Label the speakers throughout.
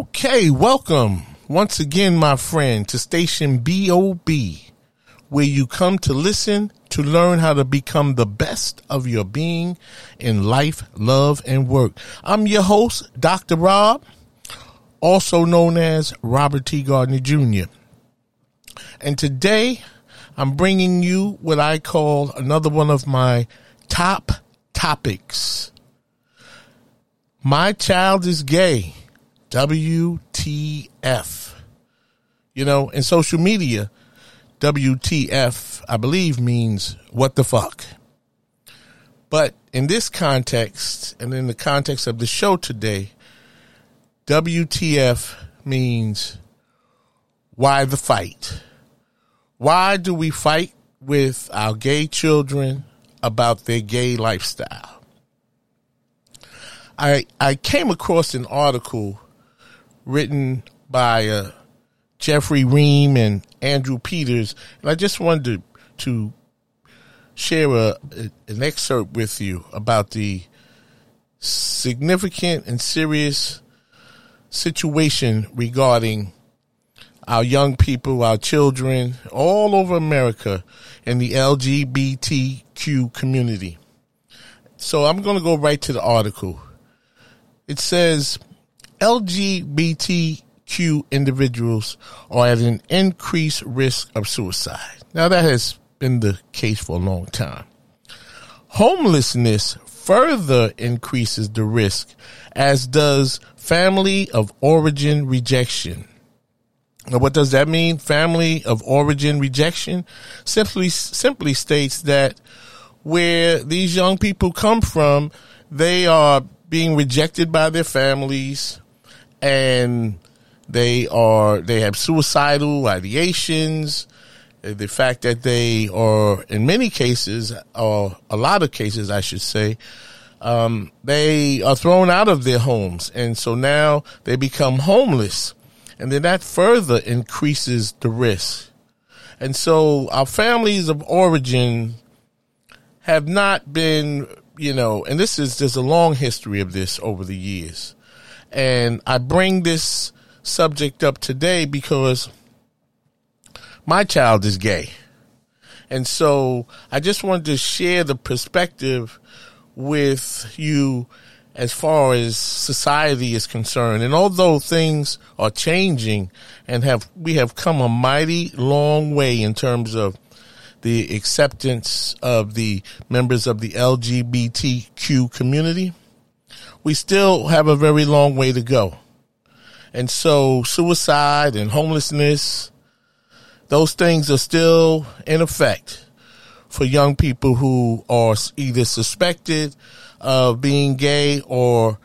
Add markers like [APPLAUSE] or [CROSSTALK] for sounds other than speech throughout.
Speaker 1: Okay, welcome once again, my friend, to station BOB, where you come to listen to learn how to become the best of your being in life, love, and work. I'm your host, Dr. Rob, also known as Robert T. Gardner Jr. And today, I'm bringing you what I call another one of my top topics. My child is gay. WTF. You know, in social media, WTF, I believe, means what the fuck. But in this context, and in the context of the show today, WTF means why the fight? Why do we fight with our gay children about their gay lifestyle? I I came across an article written by uh, Geoffrey Ream and Andrew Peters, and I just wanted to, to share a, an excerpt with you about the significant and serious situation regarding our young people, our children, all over America, in the LGBTQ community. So I'm going to go right to the article. It says LGBTQ individuals are at an increased risk of suicide. Now, that has been the case for a long time. Homelessness further increases the risk, as does family of origin rejection. Now, what does that mean? Family of origin rejection simply simply states that where these young people come from, they are being rejected by their families and they are they have suicidal ideations. The fact that they are in many cases or a lot of cases i should say um, they are thrown out of their homes. And so now they become homeless. And then that further increases the risk. And so our families of origin have not been you know and this is there's a long history of this over the years and I bring this subject up today because my child is gay. And so I just wanted to share the perspective with you as far as society is concerned. And although things are changing and have, we have come a mighty long way in terms of the acceptance of the members of the LGBTQ community, we still have a very long way to go. And so suicide and homelessness, those things are still in effect for young people who are either suspected of being gay or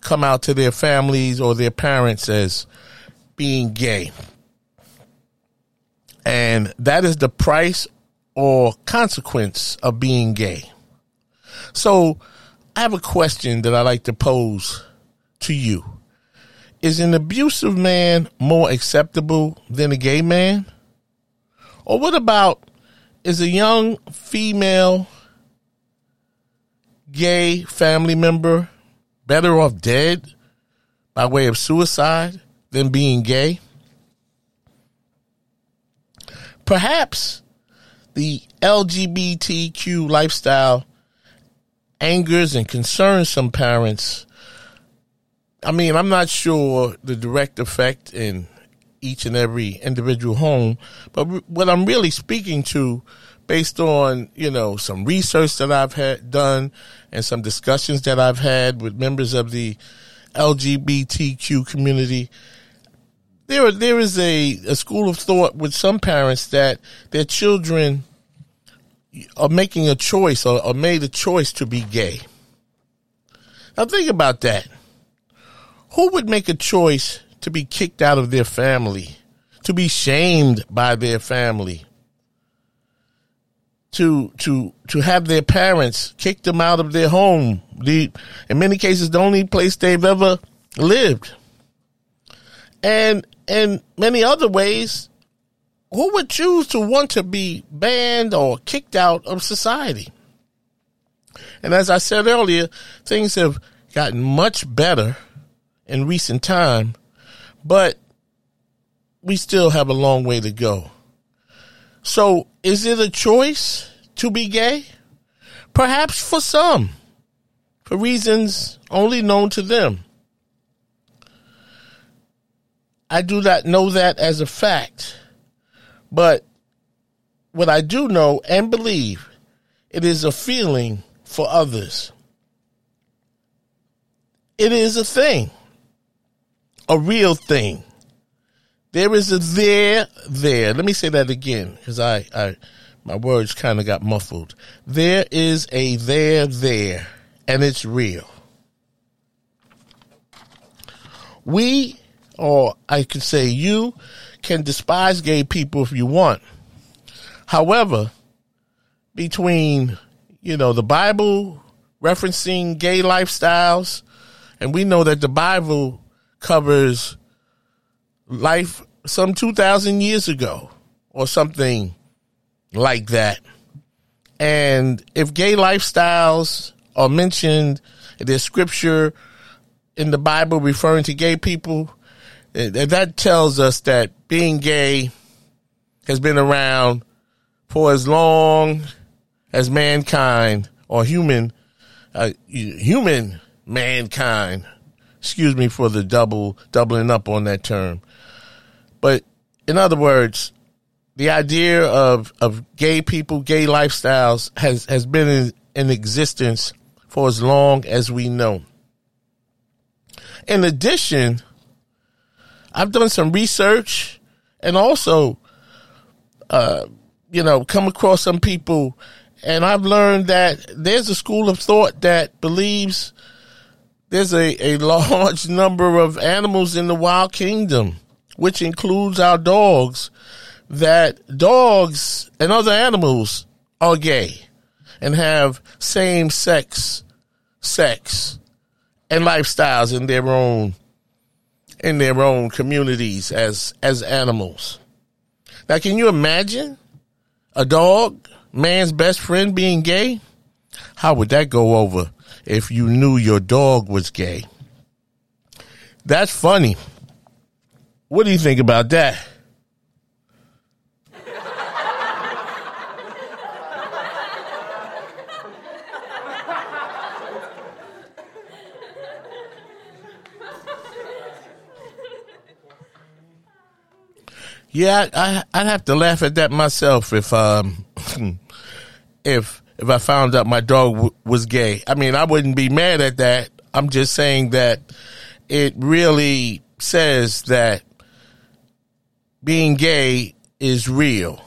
Speaker 1: come out to their families or their parents as being gay. And that is the price or consequence of being gay. So I have a question that I like to pose to you. Is an abusive man more acceptable than a gay man? Or what about is a young female gay family member better off dead by way of suicide than being gay? Perhaps the LGBTQ lifestyle angers and concerns some parents. I mean, I'm not sure the direct effect in each and every individual home, but what I'm really speaking to based on, you know, some research that I've had done and some discussions that I've had with members of the LGBTQ community, there there is a, a school of thought with some parents that their children are making a choice or, or made a choice to be gay. Now think about that. Who would make a choice to be kicked out of their family, to be shamed by their family, to to to have their parents kick them out of their home, the in many cases the only place they've ever lived. And and many other ways, who would choose to want to be banned or kicked out of society? And as I said earlier, things have gotten much better in recent time, but we still have a long way to go. So, is it a choice to be gay? Perhaps for some, for reasons only known to them. I do not know that as a fact, but what I do know and believe, it is a feeling for others. It is a thing, a real thing. There is a there there. Let me say that again because I, I, my words kind of got muffled. There is a there there, and it's real. We, or I could say you, can despise gay people if you want. However, between, you know, the Bible referencing gay lifestyles, and we know that the Bible covers life some 2,000 years ago or something like that. And if gay lifestyles are mentioned, there's scripture in the Bible referring to gay people, that tells us that being gay has been around for as long as mankind or human, uh, human mankind excuse me for the double doubling up on that term. But in other words, the idea of, of gay people, gay lifestyles has, has been in, in existence for as long as we know. In addition, I've done some research and also, uh, you know, come across some people and I've learned that there's a school of thought that believes there's a, a [LAUGHS] large number of animals in the wild kingdom, which includes our dogs, that dogs and other animals are gay and have same sex sex and lifestyles in their own in their own communities as as animals. Now can you imagine a dog, man's best friend being gay? How would that go over if you knew your dog was gay. That's funny. What do you think about that? Yeah, I, I'd have to laugh at that myself if um [LAUGHS] if if I found out my dog w- was gay. I mean, I wouldn't be mad at that. I'm just saying that it really says that being gay is real.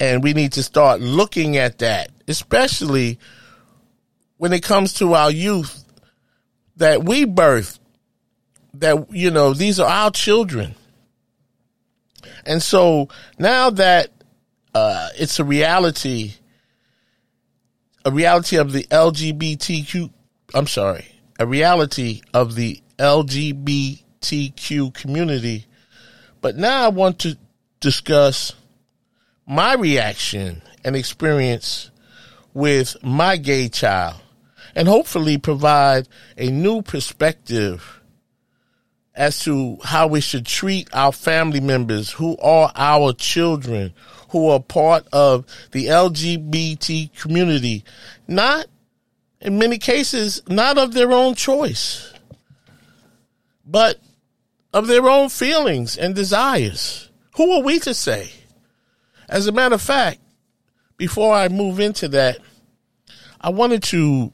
Speaker 1: And we need to start looking at that, especially when it comes to our youth that we birth, that, you know, these are our children. And so now that uh, it's a reality a reality of the LGBTQ, I'm sorry, a reality of the LGBTQ community. But now I want to discuss my reaction and experience with my gay child and hopefully provide a new perspective as to how we should treat our family members who are our children who are part of the LGBT community, not in many cases, not of their own choice. but of their own feelings and desires. Who are we to say? As a matter of fact, before I move into that, I wanted to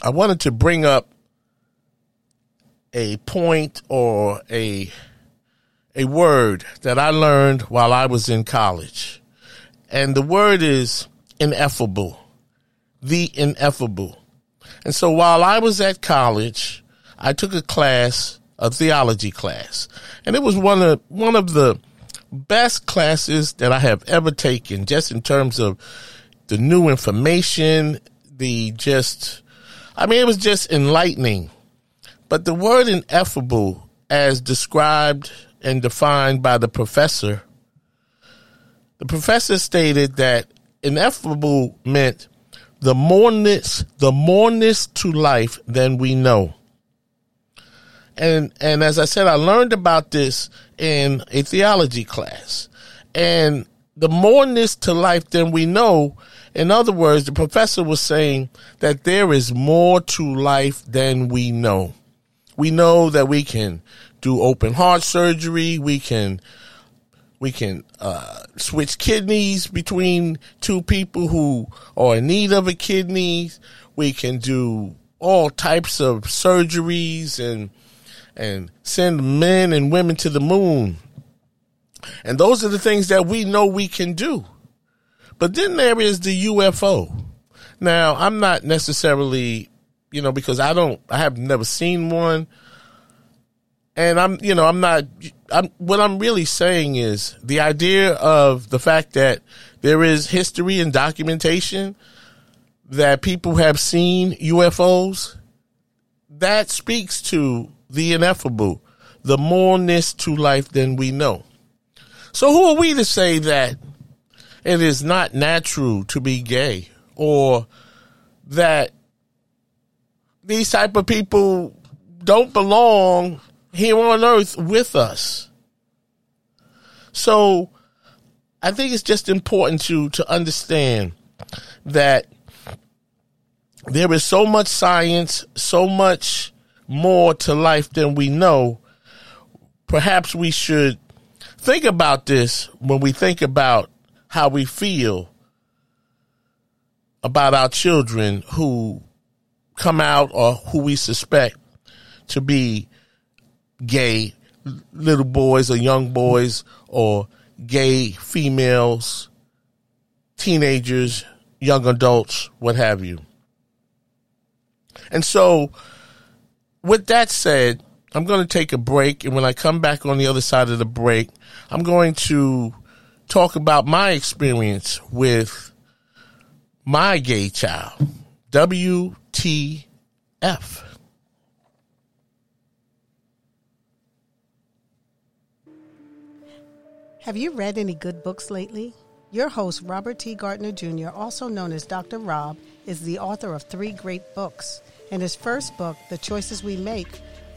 Speaker 1: I wanted to bring up a point or a a word that I learned while I was in college. And the word is ineffable. The ineffable. And so while I was at college, I took a class, a theology class, and it was one of one of the best classes that I have ever taken, just in terms of the new information, the just, I mean, it was just enlightening. But the word ineffable, as described and defined by the professor, the professor stated that ineffable meant the moreness, the moreness to life than we know. And and as I said, I learned about this in a theology class. And the moreness to life than we know, in other words, the professor was saying that there is more to life than we know. We know that we can do open heart surgery, we can we can uh, switch kidneys between two people who are in need of a kidney. We can do all types of surgeries and and send men and women to the moon. And those are the things that we know we can do. But then there is the UFO. Now, I'm not necessarily, you know, because I don't, I have never seen one. And I'm, you know, I'm not, I'm, what I'm really saying is the idea of the fact that there is history and documentation that people have seen UFOs, that speaks to the ineffable, the moreness to life than we know. So who are we to say that it is not natural to be gay or that these type of people don't belong here on earth with us? So I think it's just important to to understand that there is so much science, so much more to life than we know, perhaps we should think about this when we think about how we feel about our children who come out or who we suspect to be gay little boys or young boys or gay females, teenagers, young adults, what have you. And so with that said, I'm going to take a break. And when I come back on the other side of the break, I'm going to talk about my experience with my gay child. WTF.
Speaker 2: Have you read any good books lately? Your host, Robert T. Gardner Jr., also known as Dr. Rob, is the author of three great books. In his first book, The Choices We Make,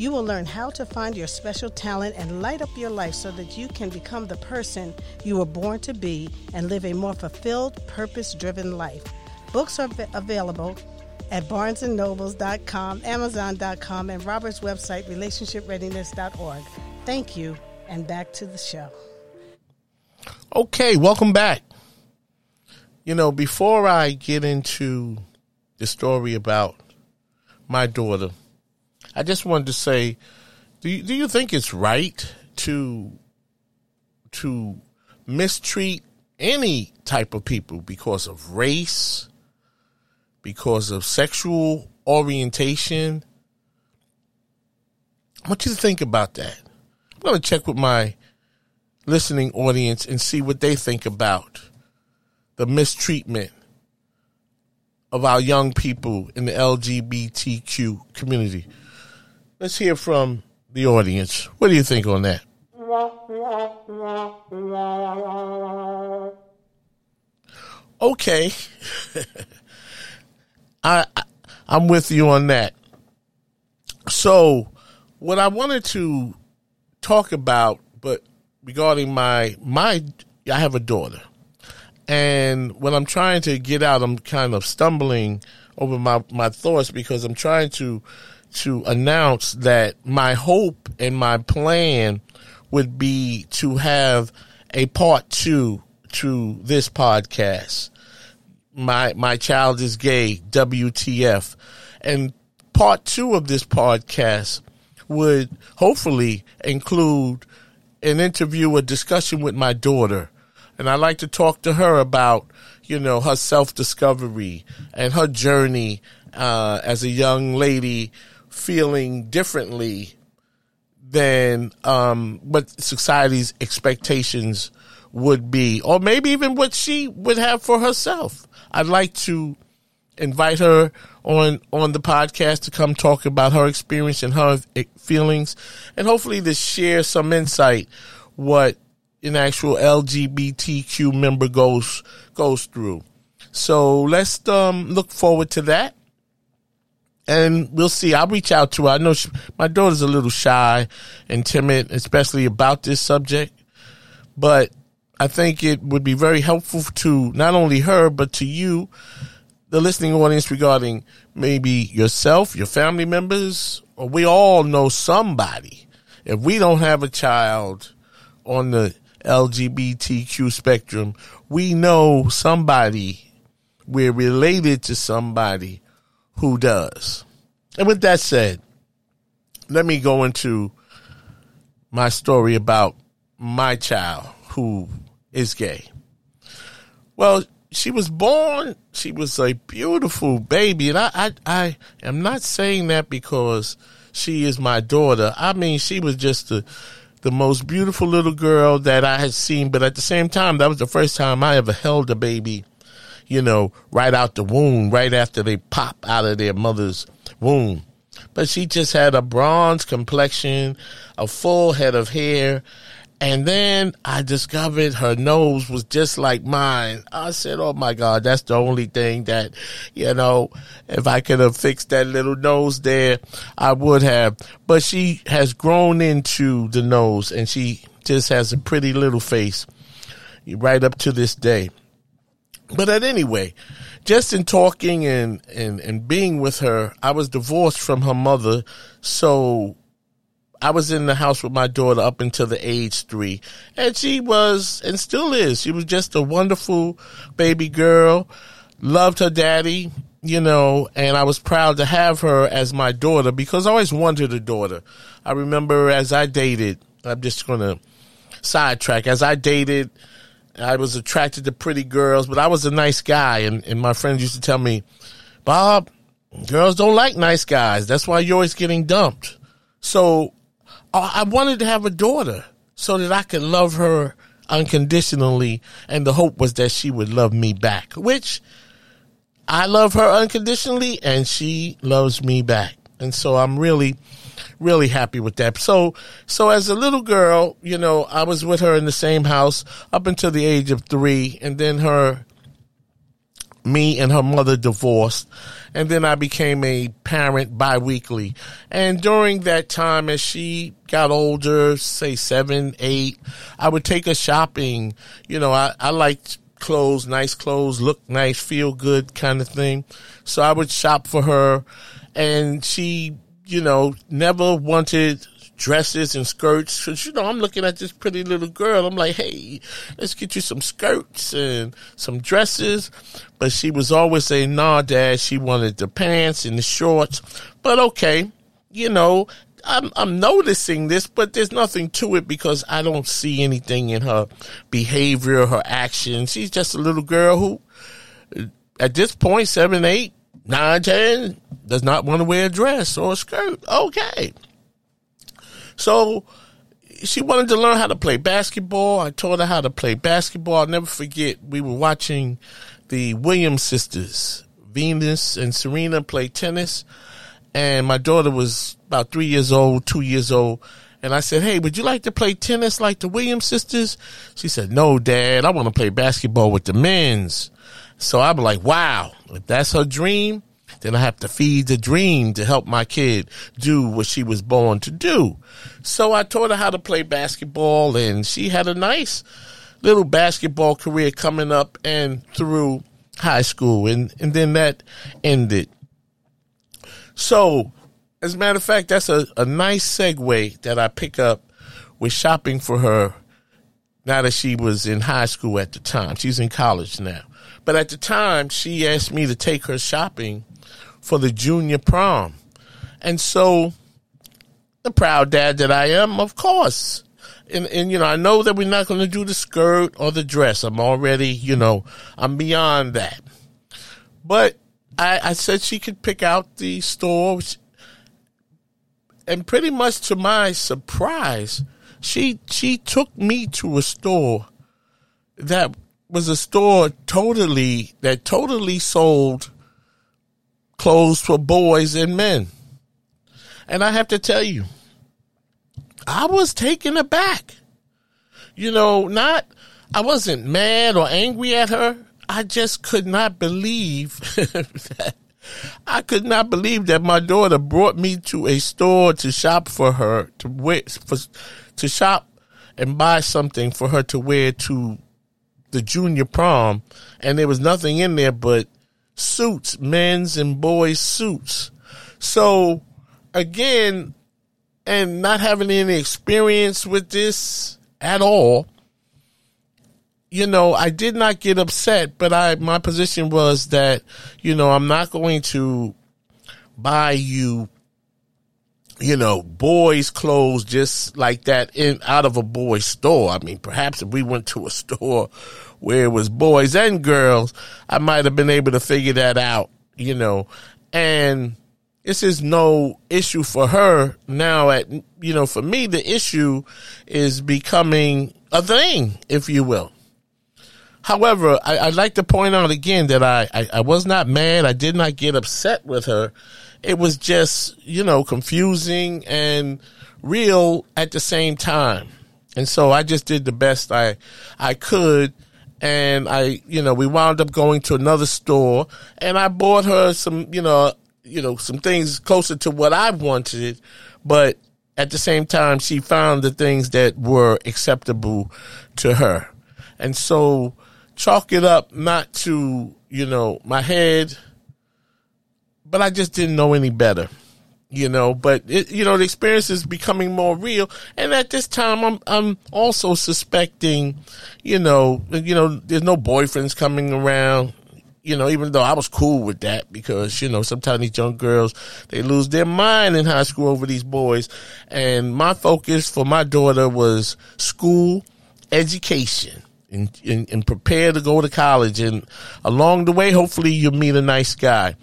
Speaker 2: you will learn how to find your special talent and light up your life so that you can become the person you were born to be and live a more fulfilled, purpose driven life. Books are available at barnesandnobles.com, amazon.com, and Robert's website, relationshipreadiness.org. Thank you, and back to the show.
Speaker 1: Okay, welcome back. You know, before I get into the story about my daughter, I just wanted to say, do you, do you think it's right to to mistreat any type of people because of race, because of sexual orientation. I want you to think about that. I'm going to check with my listening audience and see what they think about the mistreatment of our young people in the LGBTQ community. Let's hear from the audience. What do you think on that? Okay. [LAUGHS] I, I'm with you on that. So, what I wanted to talk about, but regarding my my, I have a daughter, and when I'm trying to get out, I'm kind of stumbling over my my thoughts because I'm trying to to announce that my hope and my plan would be to have a part two to this podcast. My my child is gay, WTF. And part two of this podcast would hopefully include an interview, a discussion with my daughter. And I like to talk to her about, you know, her self discovery and her journey uh, as a young lady feeling differently than um, what society's expectations would be, or maybe even what she would have for herself. I'd like to invite her on on the podcast to come talk about her experience and her feelings, and hopefully to share some insight what an actual LGBTQ member goes goes through. So let's um, look forward to that and we'll see. I'll reach out to her. I know she, my daughter's a little shy and timid, especially about this subject, but I think it would be very helpful to not only her, but to you, the listening audience regarding maybe yourself, your family members, or we all know somebody. If we don't have a child on the LGBTQ spectrum, we know somebody. We're related to somebody who does. And with that said, let me go into my story about my child who is gay. Well, she was born, she was a beautiful baby. And I, I, I am not saying that because she is my daughter. I mean, she was just the, the most beautiful little girl that I had seen. But at the same time, that was the first time I ever held a baby you know, right out the womb, right after they pop out of their mother's womb. But she just had a bronze complexion, a full head of hair, and then I discovered her nose was just like mine. I said, Oh my God, that's the only thing that, you know, if I could have fixed that little nose there, I would have. But she has grown into the nose and she just has a pretty little face right up to this day. But at anyway, just in talking and, and, and being with her, I was divorced from her mother. So I was in the house with my daughter up until the age three. And she was, and still is, she was just a wonderful baby girl, loved her daddy, you know, and I was proud to have her as my daughter because I always wanted a daughter. I remember as I dated, I'm just going to sidetrack, as I dated, I was attracted to pretty girls, but I was a nice guy. And, and my friends used to tell me, Bob, girls don't like nice guys. That's why you're always getting dumped. So I wanted to have a daughter so that I could love her unconditionally. And the hope was that she would love me back, which I love her unconditionally and she loves me back. And so I'm really really happy with that. So, so as a little girl, you know, I was with her in the same house up until the age of three, and then her, me and her mother divorced, and then I became a parent biweekly. And during that time, as she got older, say seven, eight, I would take her shopping. You know, I, I liked clothes, nice clothes, look nice, feel good kind of thing. So I would shop for her and she you know, never wanted dresses and skirts. Cause, you know, I'm looking at this pretty little girl. I'm like, hey, let's get you some skirts and some dresses. But she was always saying, nah, dad, she wanted the pants and the shorts. But okay, you know, I'm, I'm noticing this, but there's nothing to it because I don't see anything in her behavior, her actions. She's just a little girl who, at this point, seven, eight, nine, ten, does not want to wear a dress or a skirt. Okay. So she wanted to learn how to play basketball. I taught her how to play basketball. I'll never forget, we were watching the Williams sisters, Venus and Serena, play tennis. And my daughter was about three years old, two years old. And I said, Hey, would you like to play tennis like the Williams sisters? She said, No, dad, I want to play basketball with the men's. So I'm like, wow, if that's her dream, then I have to feed the dream to help my kid do what she was born to do. So I taught her how to play basketball and she had a nice little basketball career coming up and through high school and, and then that ended. So as a matter of fact, that's a, a nice segue that I pick up with shopping for her now that she was in high school at the time. She's in college now. But at the time, she asked me to take her shopping for the junior prom. And so, the proud dad that I am, of course. And, and you know, I know that we're not going to do the skirt or the dress. I'm already, you know, I'm beyond that. But I, I said she could pick out the store. And pretty much to my surprise, she she took me to a store that was a store totally that totally sold clothes for boys and men. And I have to tell you, I was taken aback. You know, not, I wasn't mad or angry at her. I just could not believe [LAUGHS] that. I could not believe that my daughter brought me to a store to shop for her to wear for, to shop and buy something for her to wear to the junior prom, and there was nothing in there but suits, men's and boys' suits. So again, and not having any experience with this at all, you know, I did not get upset, but I my position was that, you know, I'm not going to buy you you know, boys' clothes just like that in out of a boy's store. I mean, perhaps if we went to a [LAUGHS] store where it was boys and girls, I might have been able to figure that out, you know. And this is no issue for her now at you know, for me the issue is becoming a thing, if you will. However, I, would like to point out again that I, I, I was not mad. I did not get upset with her. It was just, you know, confusing and real at the same time. And so I just did the best I I could and I, you know, we wound up going to another store and I bought her some, you know, you know, some things closer to what I wanted, but at the same time, she found the things that were acceptable to her. And so chalk it up not to, you know, my head, but I just didn't know any better you know but it, you know the experience is becoming more real. And at this time i'm i'm also suspecting you know you know there's no boyfriends coming around you know even though i was cool with that because you know sometimes these young girls they lose their mind in high school over these boys. And my focus for my daughter was school education and, and, and prepare to go to college. And along the way hopefully you'll meet a nice guy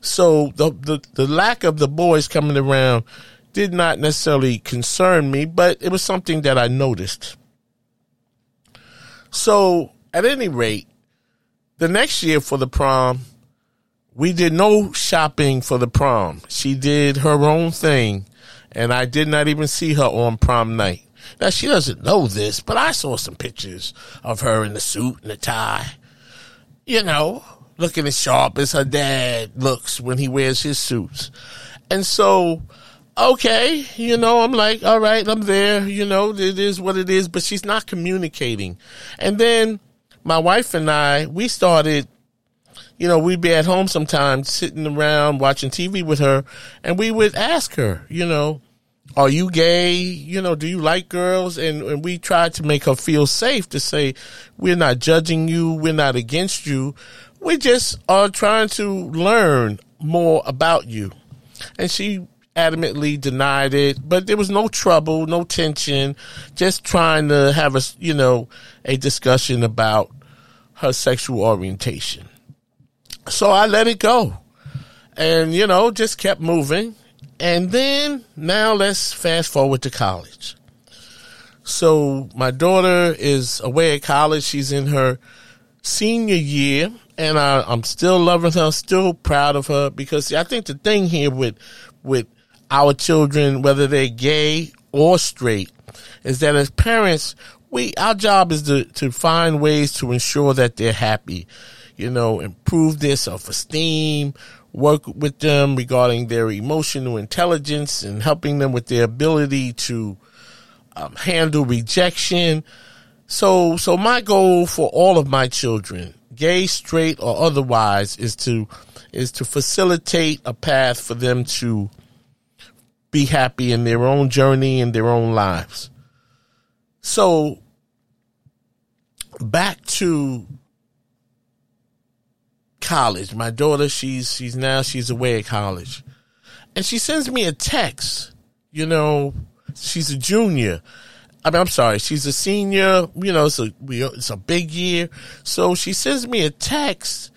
Speaker 1: so the, the, the lack of the boys coming around did not necessarily concern me, but it was something that I noticed. So at any rate, the next year for the prom, we did no shopping for the prom. She did her own thing, and I did not even see her on prom night. Now she doesn't know this, but I saw some pictures of her in the suit and the tie. You know, looking as sharp as her dad looks when he wears his suits. And so, okay, you know, I'm like, all right, I'm there, you know, it is what it is, but she's not communicating. And then my wife and I, we started, you know, we'd be at home sometimes sitting around watching TV with her and we would ask her, you know, are you gay? You know, do you like girls? And, and we tried to make her feel safe to say, we're not judging you. We're not against you we just are trying to learn more about you. And she adamantly denied it, but there was no trouble, no tension, just trying to have a, you know, a discussion about her sexual orientation. So I let it go. and you know, just kept moving. And then now let's fast forward to college. So my daughter is away at college. She's in her senior year, and I, I'm still loving her, still proud of her because see, I think the thing here with with our children, whether they're gay or straight, is that as parents, we our job is to to find ways to ensure that they're happy. You know, improve their self esteem, work with them regarding their emotional intelligence, and helping them with their ability to um, handle rejection. So, so my goal for all of my children, gay, straight, or otherwise, is to is to facilitate a path for them to be happy in their own journey in their own lives. So, back to college. My daughter, she's she's now she's away at college, and she sends me a text. You know, she's a junior. I mean, I'm sorry, she's a senior. You know, it's a it's a big year. So she sends me a text.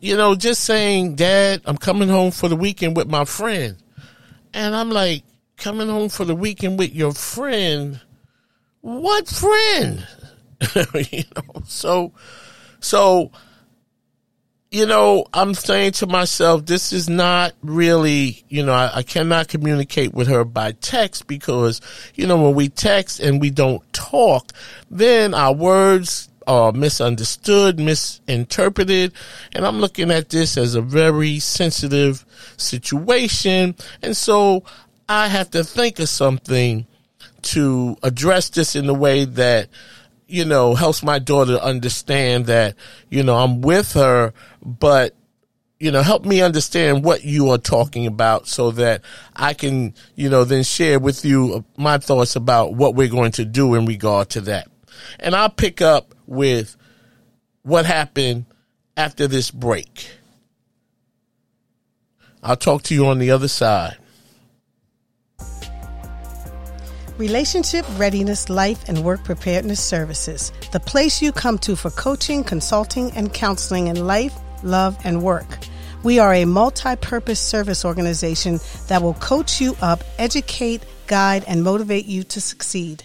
Speaker 1: You know, just saying, "Dad, I'm coming home for the weekend with my friend," and I'm like, "Coming home for the weekend with your friend? What friend?" [LAUGHS] you know, so so you know, I'm saying to myself, this is not really, you know, I, I, cannot communicate with her by text because, you know, when we text and we don't talk, then our words are misunderstood, misinterpreted. And I'm looking at this as a very sensitive situation. And so I have to think of something to address this in a way that, you know, helps my daughter understand that, you know, I'm with her, but you know, help me understand what you are talking about so that I can, you know, then share with you my thoughts about what we're going to do in regard to that. And I'll pick up with what happened after this break. I'll talk to you on the other side.
Speaker 2: Relationship Readiness Life and Work Preparedness Services, the place you come to for coaching, consulting, and counseling in life, love, and work. We are a multi purpose service organization that will coach you up, educate, guide, and motivate you to succeed.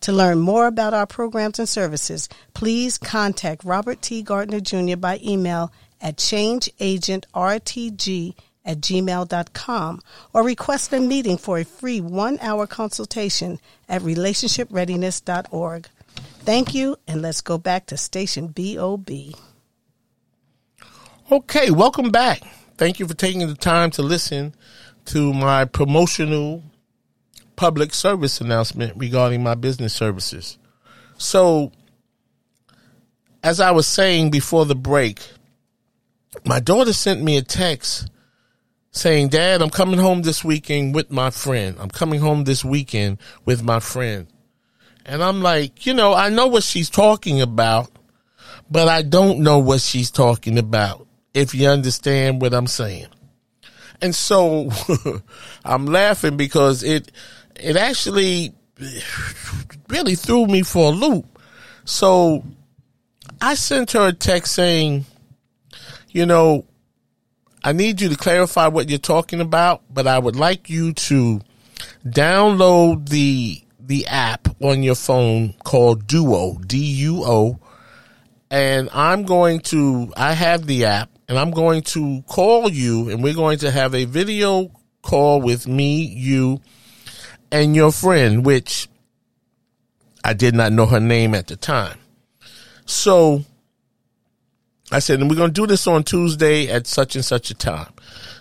Speaker 2: To learn more about our programs and services, please contact Robert T. Gardner Jr. by email at changeagentrtg at gmail.com or request a meeting for a free one hour consultation at relationshipreadiness.org. Thank you, and let's go back to station BOB.
Speaker 1: Okay, welcome back. Thank you for taking the time to listen to my promotional public service announcement regarding my business services. So, as I was saying before the break, my daughter sent me a text saying, Dad, I'm coming home this weekend with my friend. I'm coming home this weekend with my friend. And I'm like, you know, I know what she's talking about, but I don't know what she's talking about, if you understand what I'm saying. And so [LAUGHS] I'm laughing because it, it actually really threw me for a loop. So I sent her a text saying, you know, I need you to clarify what you're talking about, but I would like you to download the the app on your phone called Duo, D U O, and I'm going to I have the app and I'm going to call you and we're going to have a video call with me, you, and your friend, which I did not know her name at the time. So I said, and we're going to do this on Tuesday at such and such a time.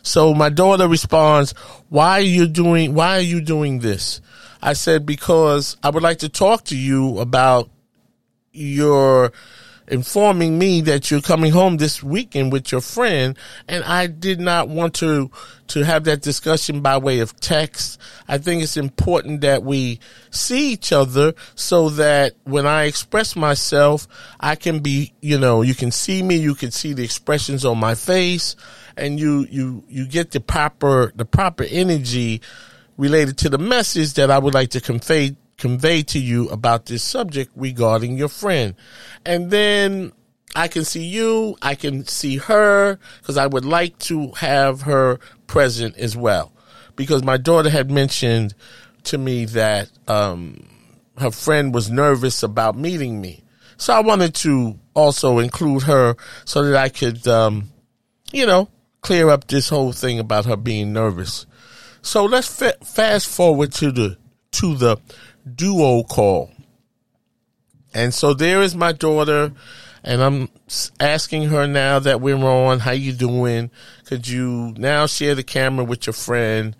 Speaker 1: So my daughter responds, why are you doing, why are you doing this? I said, because I would like to talk to you about your, informing me that you're coming home this weekend with your friend and I did not want to to have that discussion by way of text. I think it's important that we see each other so that when I express myself, I can be, you know, you can see me, you can see the expressions on my face and you you you get the proper the proper energy related to the message that I would like to convey convey to you about this subject regarding your friend. And then I can see you, I can see her, because I would like to have her present as well. Because my daughter had mentioned to me that um, her friend was nervous about meeting me. So I wanted to also include her so that I could, um, you know, clear up this whole thing about her being nervous. So let's fa- fast forward to the to the duo call. And so there is my daughter, and I'm asking her now that we're on, how you doing? Could you now share the camera with your friend?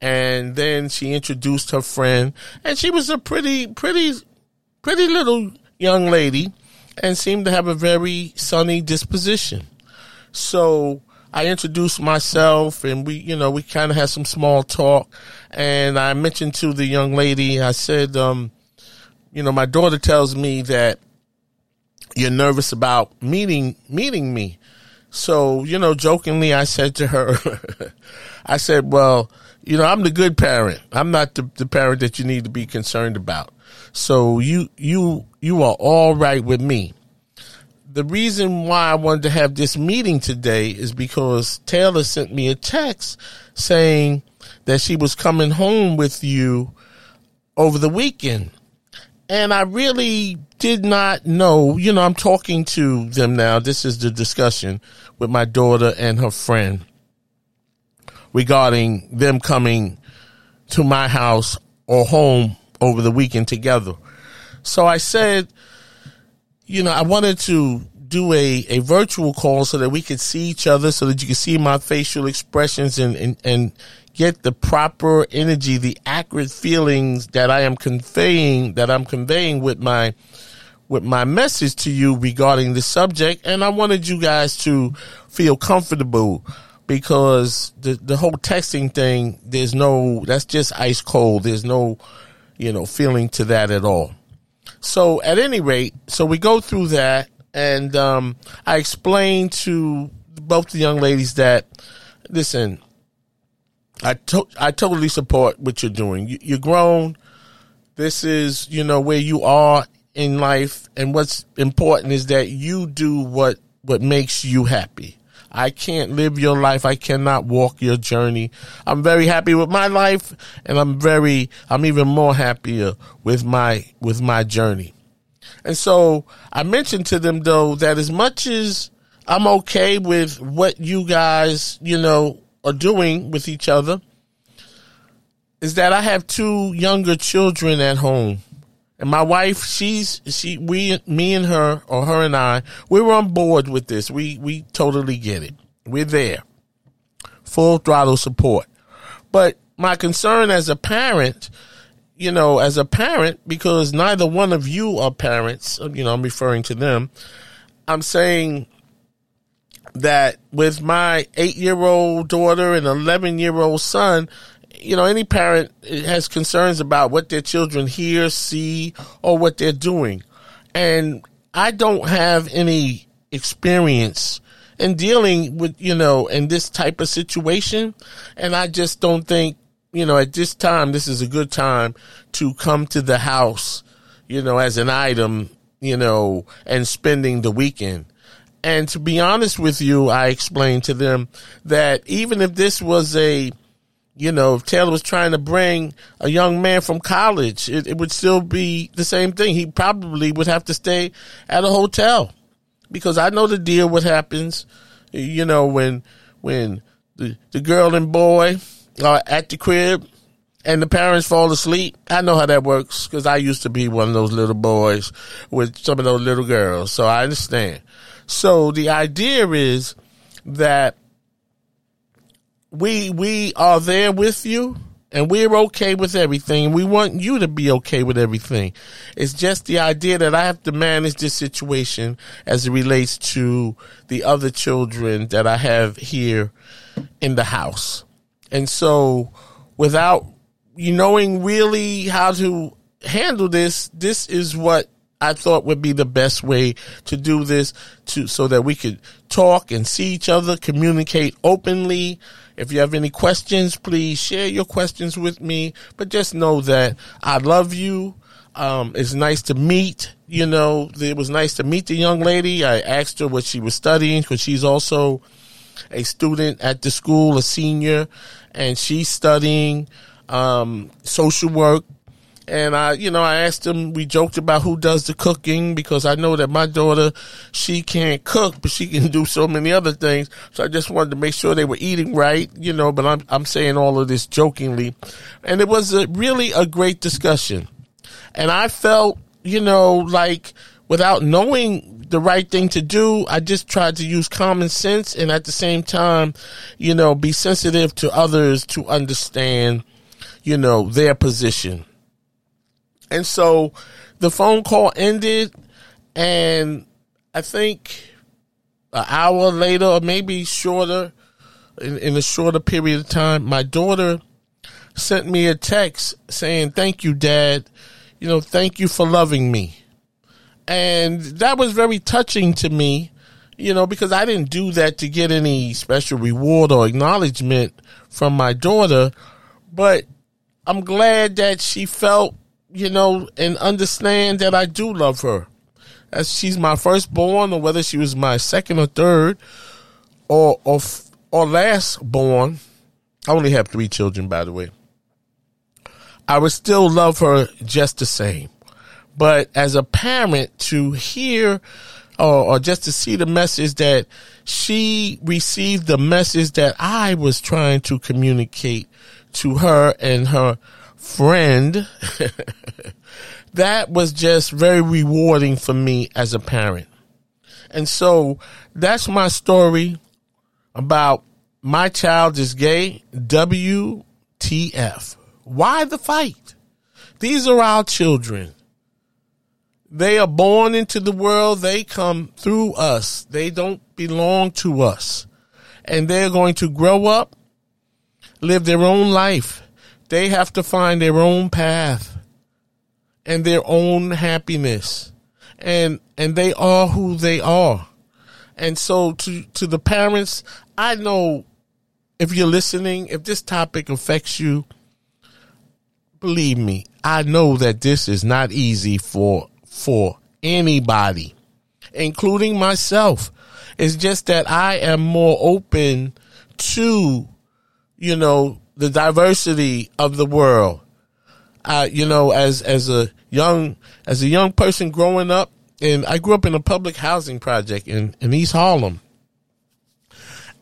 Speaker 1: And then she introduced her friend, and she was a pretty, pretty, pretty little young lady, and seemed to have a very sunny disposition. So I introduced myself and we, you know, we kind of had some small talk. And I mentioned to the young lady, I said, um, you know, my daughter tells me that you're nervous about meeting, meeting me. So, you know, jokingly, I said to her, [LAUGHS] I said, well, you know, I'm the good parent. I'm not the, the parent that you need to be concerned about. So you, you, you are all right with me the reason why I wanted to have this meeting today is because Taylor sent me a text saying that she was coming home with you over the weekend. And I really did not know, you know, I'm talking to them now. This is the discussion with my daughter and her friend regarding them coming to my house or home over the weekend together. So I said, you know, I wanted to do a, a virtual call so that we could see each other, so that you could see my facial expressions and, and, and get the proper energy, the accurate feelings that I am conveying, that I'm conveying with my, with my message to you regarding the subject. And I wanted you guys to feel comfortable because the, the whole texting thing, there's no, that's just ice cold. There's no, you know, feeling to that at all. So at any rate, so we go through that and um, I explained to both the young ladies that, listen, I to- I totally support what you're doing. You- you're grown. This is you know where you are in life, and what's important is that you do what what makes you happy. I can't live your life. I cannot walk your journey. I'm very happy with my life and I'm very, I'm even more happier with my, with my journey. And so I mentioned to them though that as much as I'm okay with what you guys, you know, are doing with each other, is that I have two younger children at home. And my wife, she's she we me and her or her and I, we were on board with this. We we totally get it. We're there. Full throttle support. But my concern as a parent, you know, as a parent, because neither one of you are parents, you know, I'm referring to them. I'm saying that with my eight year old daughter and 11 year old son, you know, any parent has concerns about what their children hear, see, or what they're doing. And I don't have any experience in dealing with, you know, in this type of situation. And I just don't think, you know, at this time, this is a good time to come to the house, you know, as an item, you know, and spending the weekend. And to be honest with you, I explained to them that even if this was a, you know, if Taylor was trying to bring a young man from college, it, it would still be the same thing. He probably would have to stay at a hotel because I know the deal. What happens, you know, when when the the girl and boy are at the crib and the parents fall asleep. I know how that works because I used to be one of those little boys with some of those little girls, so I understand. So the idea is that we we are there with you and we're okay with everything. We want you to be okay with everything. It's just the idea that I have to manage this situation as it relates to the other children that I have here in the house. And so without you knowing really how to handle this, this is what I thought would be the best way to do this to so that we could talk and see each other, communicate openly. If you have any questions, please share your questions with me. But just know that I love you. Um, it's nice to meet. You know, it was nice to meet the young lady. I asked her what she was studying because she's also a student at the school, a senior, and she's studying um, social work and I, you know, I asked him, we joked about who does the cooking because I know that my daughter, she can't cook, but she can [LAUGHS] do so many other things. So I just wanted to make sure they were eating right, you know, but I'm, I'm saying all of this jokingly. And it was a, really a great discussion. And I felt, you know, like without knowing the right thing to do, I just tried to use common sense and at the same time, you know, be sensitive to others to understand, you know, their position and so the phone call ended, and I think an hour later, or maybe shorter, in, in a shorter period of time, my daughter sent me a text saying, Thank you, Dad. You know, thank you for loving me. And that was very touching to me, you know, because I didn't do that to get any special reward or acknowledgement from my daughter. But I'm glad that she felt you know, and understand that I do love her. As she's my firstborn, or whether she was my second or third, or or or last born. I only have three children, by the way. I would still love her just the same. But as a parent, to hear or, or just to see the message that she received the message that I was trying to communicate to her and her friend, [LAUGHS] that was just very rewarding for me as a parent. And so that's my story about my child is gay. WTF. Why the fight? These are our children. They are born into the world. They come through us. They don't belong to us. And they're going to grow up, live their own life, they have to find their own path and their own happiness. And and they are who they are. And so to to the parents, I know if you're listening, if this topic affects you, believe me, I know that this is not easy for for anybody, including myself. It's just that I am more open to, you know, the diversity of the world. You know, as as a young as a young person growing up, and I grew up in a public housing project in, in East Harlem.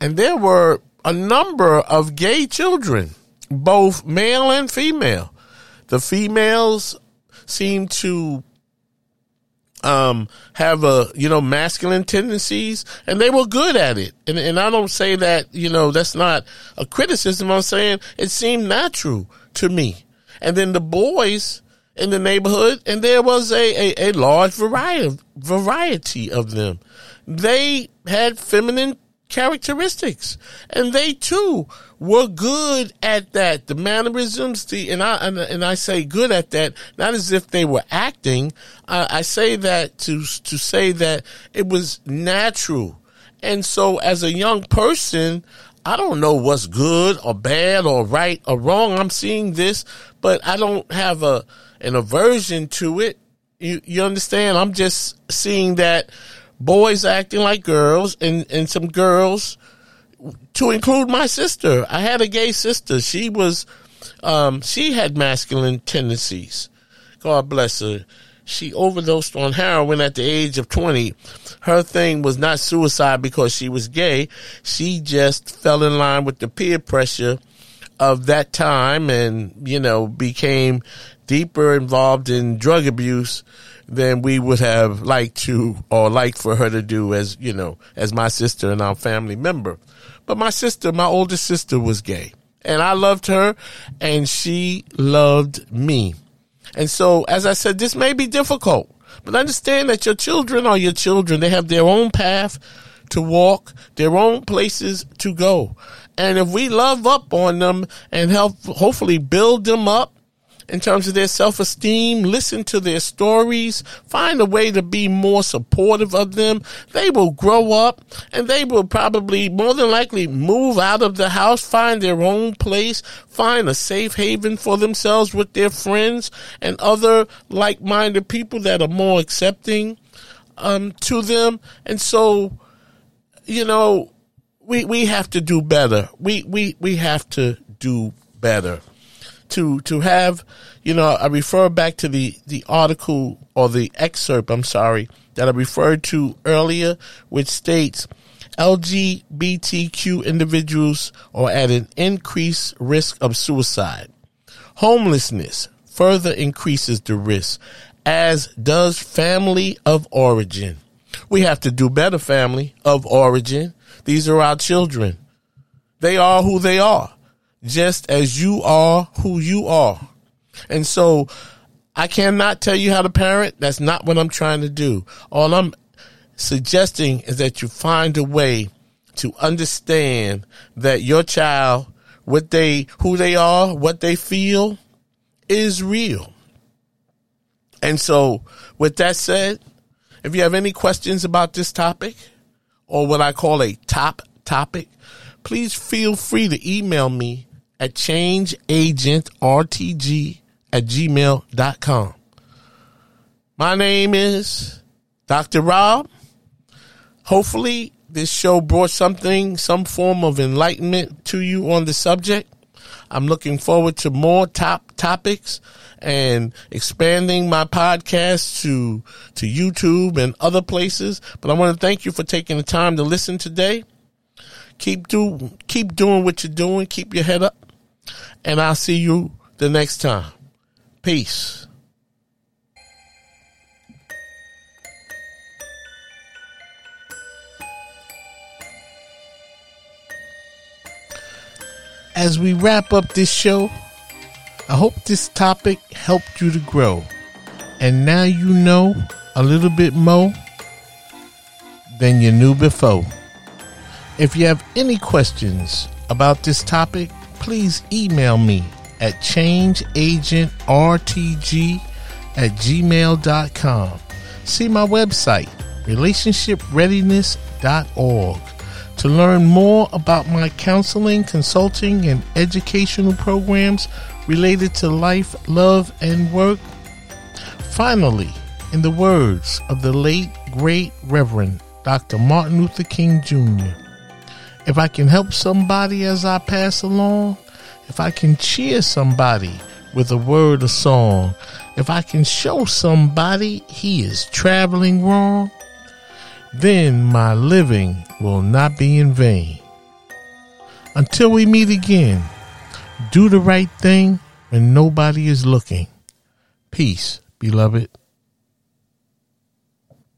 Speaker 1: And there were a number of gay children, both male and female. The females seemed to um, have a you know masculine tendencies, and they were good at it. And and I don't say that you know that's not a criticism. I'm saying it seemed natural to me. And then the boys in the neighborhood, and there was a, a, a large variety variety of them. They had feminine characteristics, and they too were good at that. The mannerisms, the and I and, and I say good at that, not as if they were acting. Uh, I say that to to say that it was natural, and so as a young person. I don't know what's good or bad or right or wrong. I'm seeing this, but I don't have a an aversion to it. You you understand? I'm just seeing that boys acting like girls and, and some girls to include my sister. I had a gay sister. She was, um, she had masculine tendencies. God bless her. She overdosed on heroin at the age of 20. Her thing was not suicide because she was gay. She just fell in line with the peer pressure of that time and, you know, became deeper involved in drug abuse than we would have liked to or liked for her to do as, you know, as my sister and our family member. But my sister, my oldest sister was gay And I loved her and she loved me. And so, as I said, this may be difficult, but understand that your children are your children. They have their own path to walk, their own places to go. And if we love up on them and help hopefully build them up in terms of their self esteem, listen to their stories, find a way to be more supportive of them. They will grow up and they will probably more than likely move out of the house, find their own place, find a safe haven for themselves with their friends and other like minded people that are more accepting um, to them. And so, you know, we, we have to do better. We, we, we have to do better to to have you know I refer back to the the article or the excerpt I'm sorry that I referred to earlier which states LGBTQ individuals are at an increased risk of suicide. Homelessness further increases the risk as does family of origin. We have to do better family of origin. These are our children. They are who they are just as you are who you are. And so I cannot tell you how to parent. That's not what I'm trying to do. All I'm suggesting is that you find a way to understand that your child, what they, who they are, what they feel is real. And so with that said, if you have any questions about this topic or what I call a top topic, please feel free to email me at changeagentrtg at gmail.com. My name is Dr. Rob. Hopefully, this show brought something, some form of enlightenment to you on the subject. I'm looking forward to more top topics and expanding my podcast to to YouTube and other places. But I want to thank you for taking the time to listen today. Keep do keep doing what you're doing. Keep your head up and I'll see you the next time. Peace. As we wrap up this show, I hope this topic helped you to grow. And now you know a little bit more than you knew before. If you have any questions about this topic, please email me at changeagentrtg at gmail.com. See my website, relationshipreadiness.org, to learn more about my counseling, consulting, and educational programs related to life, love, and work. Finally, in the words of the late, great Reverend Dr. Martin Luther King Jr., if I can help somebody as I pass along, if I can cheer somebody with a word or song, if I can show somebody he is traveling wrong, then my living will not be in vain. Until we meet again, do the right thing when nobody is looking. Peace, beloved.